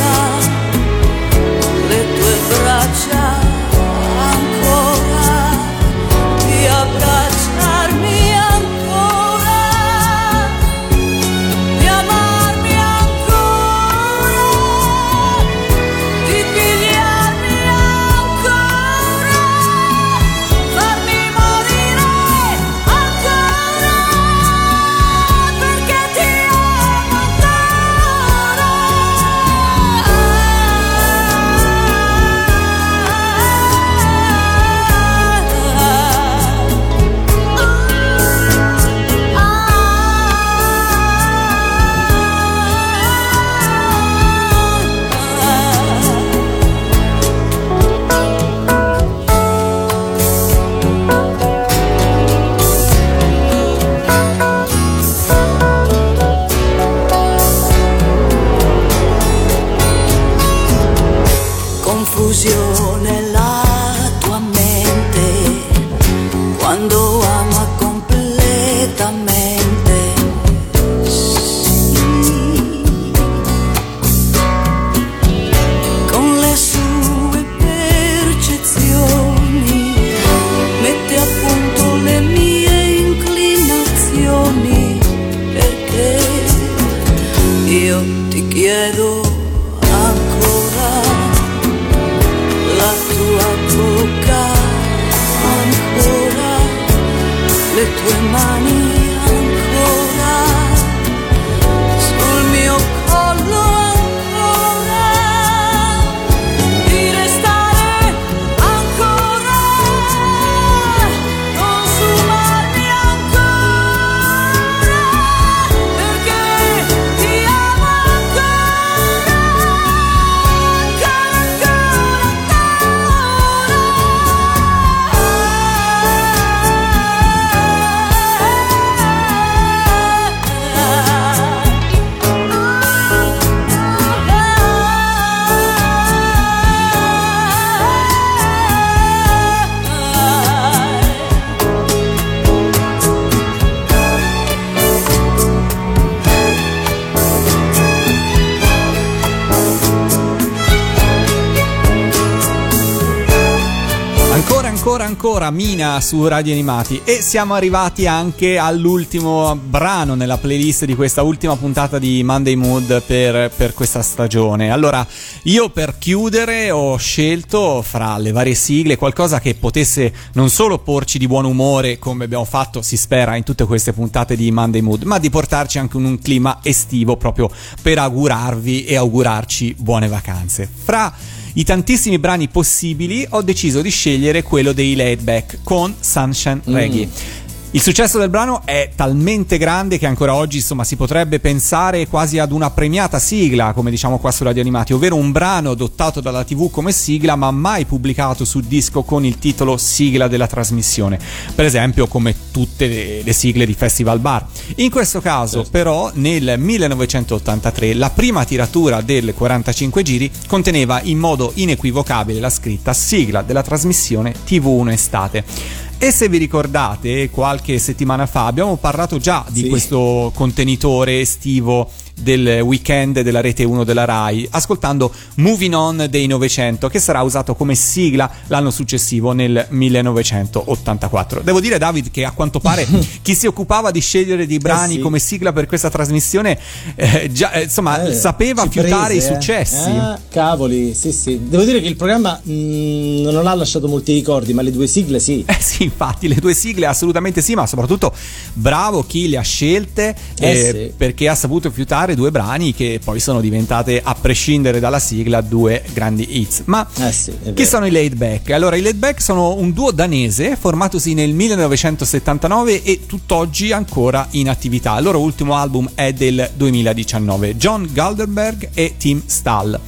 ancora, Mina su Radio Animati e siamo arrivati anche all'ultimo brano nella playlist di questa ultima puntata di Monday Mood per, per questa stagione. Allora, io per chiudere ho scelto fra le varie sigle qualcosa che potesse non solo porci di buon umore, come abbiamo fatto, si spera, in tutte queste puntate di Monday Mood, ma di portarci anche in un clima estivo proprio per augurarvi e augurarci buone vacanze. Fra i tantissimi brani possibili ho deciso di scegliere quello dei Laid Back con Sunshine Reggae. Mm. Il successo del brano è talmente grande che ancora oggi insomma si potrebbe pensare quasi ad una premiata sigla, come diciamo qua su Radio Animati, ovvero un brano adottato dalla TV come sigla ma mai pubblicato su disco con il titolo sigla della trasmissione, per esempio come tutte le, le sigle di Festival Bar. In questo caso certo. però nel 1983 la prima tiratura del 45 giri conteneva in modo inequivocabile la scritta sigla della trasmissione TV1 Estate. E se vi ricordate, qualche settimana fa abbiamo parlato già di sì. questo contenitore estivo del weekend della rete 1 della RAI, ascoltando Moving On dei 900, che sarà usato come sigla l'anno successivo nel 1984. Devo dire, David, che a quanto pare chi si occupava di scegliere dei brani eh sì. come sigla per questa trasmissione eh, già, eh, insomma, eh, sapeva fiutare prese, i eh. successi. Ah, cavoli, sì, sì. Devo dire che il programma mh, mm, non ha lasciato molti ricordi, ma le due sigle sì. Eh sì, infatti, le due sigle assolutamente sì, ma soprattutto bravo chi le ha scelte eh sì. perché ha saputo fiutare fare due brani che poi sono diventate, a prescindere dalla sigla, due grandi hits. Ma eh sì, chi sono i Laid Back? Allora, i Laid Back sono un duo danese formatosi nel 1979 e tutt'oggi ancora in attività. Il loro ultimo album è del 2019, John Galderberg e Tim Stahl,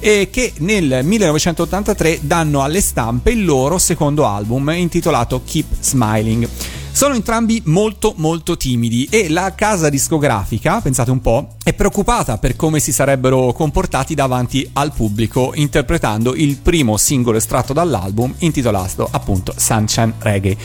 e che nel 1983 danno alle stampe il loro secondo album intitolato Keep Smiling. Sono entrambi molto molto timidi e la casa discografica, pensate un po', è preoccupata per come si sarebbero comportati davanti al pubblico interpretando il primo singolo estratto dall'album intitolato appunto Sunshine Reggae.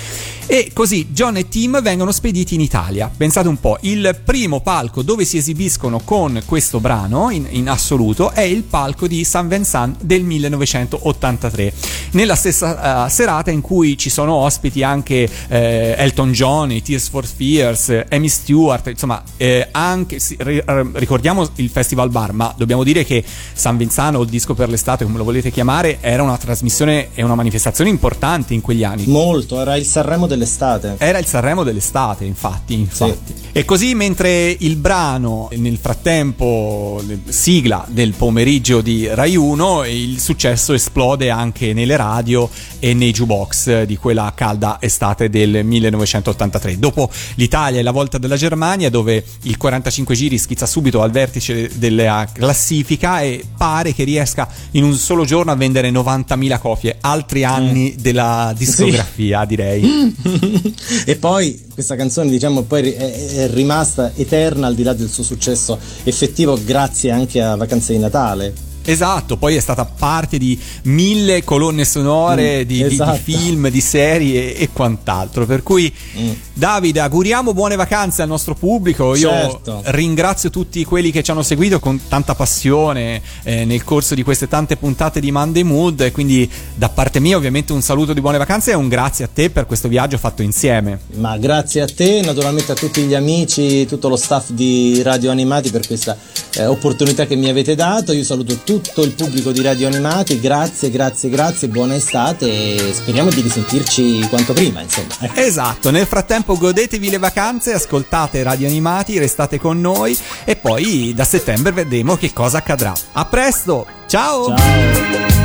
E così John e Tim vengono spediti in Italia. Pensate un po', il primo palco dove si esibiscono con questo brano in, in assoluto è il palco di San Vincent del 1983. Nella stessa uh, serata in cui ci sono ospiti anche eh, Elton John, i Tears for Fears, Amy Stewart, insomma, eh, anche sì, ricordiamo il Festival Bar, ma dobbiamo dire che San Vincent o il disco per l'estate, come lo volete chiamare, era una trasmissione e una manifestazione importante in quegli anni. Molto, era il Sanremo del dell'estate. Era il Sanremo dell'estate, infatti, infatti. Sì. E così mentre il brano, nel frattempo, sigla del pomeriggio di Rai 1, il successo esplode anche nelle radio e nei jukebox di quella calda estate del 1983. Dopo l'Italia e la volta della Germania, dove il 45 giri schizza subito al vertice della classifica e pare che riesca in un solo giorno a vendere 90.000 copie, altri anni mm. della discografia, sì. direi. e poi questa canzone diciamo poi è, è, rimasta eterna al di là del suo successo effettivo grazie anche a Vacanze di Natale Esatto, poi è stata parte di mille colonne sonore mm, di, esatto. di, di, film, di serie e, quant'altro. Per cui, mm. Davide, auguriamo buone vacanze al nostro pubblico. Io certo. ringrazio tutti quelli che ci hanno seguito con tanta passione eh, nel corso di queste tante puntate di Monday Mood. E quindi, da parte mia, ovviamente, un saluto di buone vacanze e un grazie a te per questo viaggio fatto insieme. Ma grazie a te, naturalmente a tutti gli amici, tutto lo staff di Radio Animati per questa eh, opportunità che mi avete dato. Io saluto tutti tutto il pubblico di Radio Animati, grazie, grazie, grazie, buona estate e speriamo di risentirci quanto prima, insomma. Esatto, nel frattempo godetevi le vacanze, ascoltate Radio Animati, restate con noi e poi da settembre vedremo che cosa accadrà. A presto, ciao! Ciao!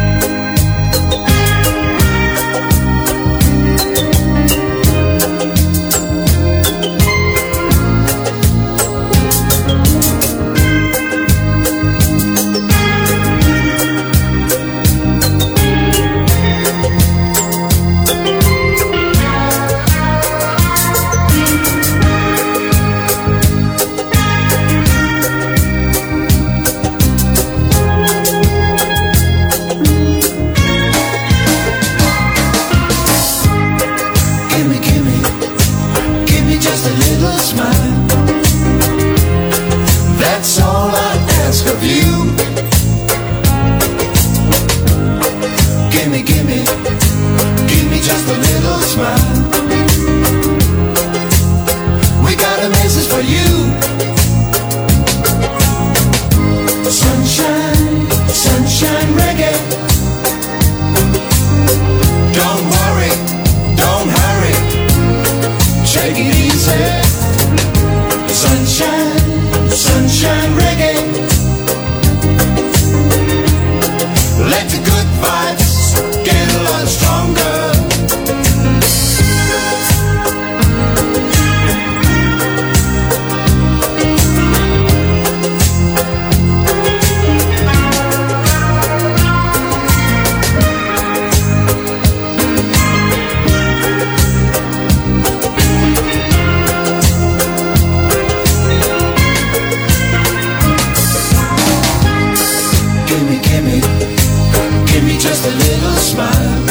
smile.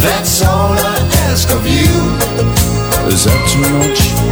That's all I ask of you. Is that too much?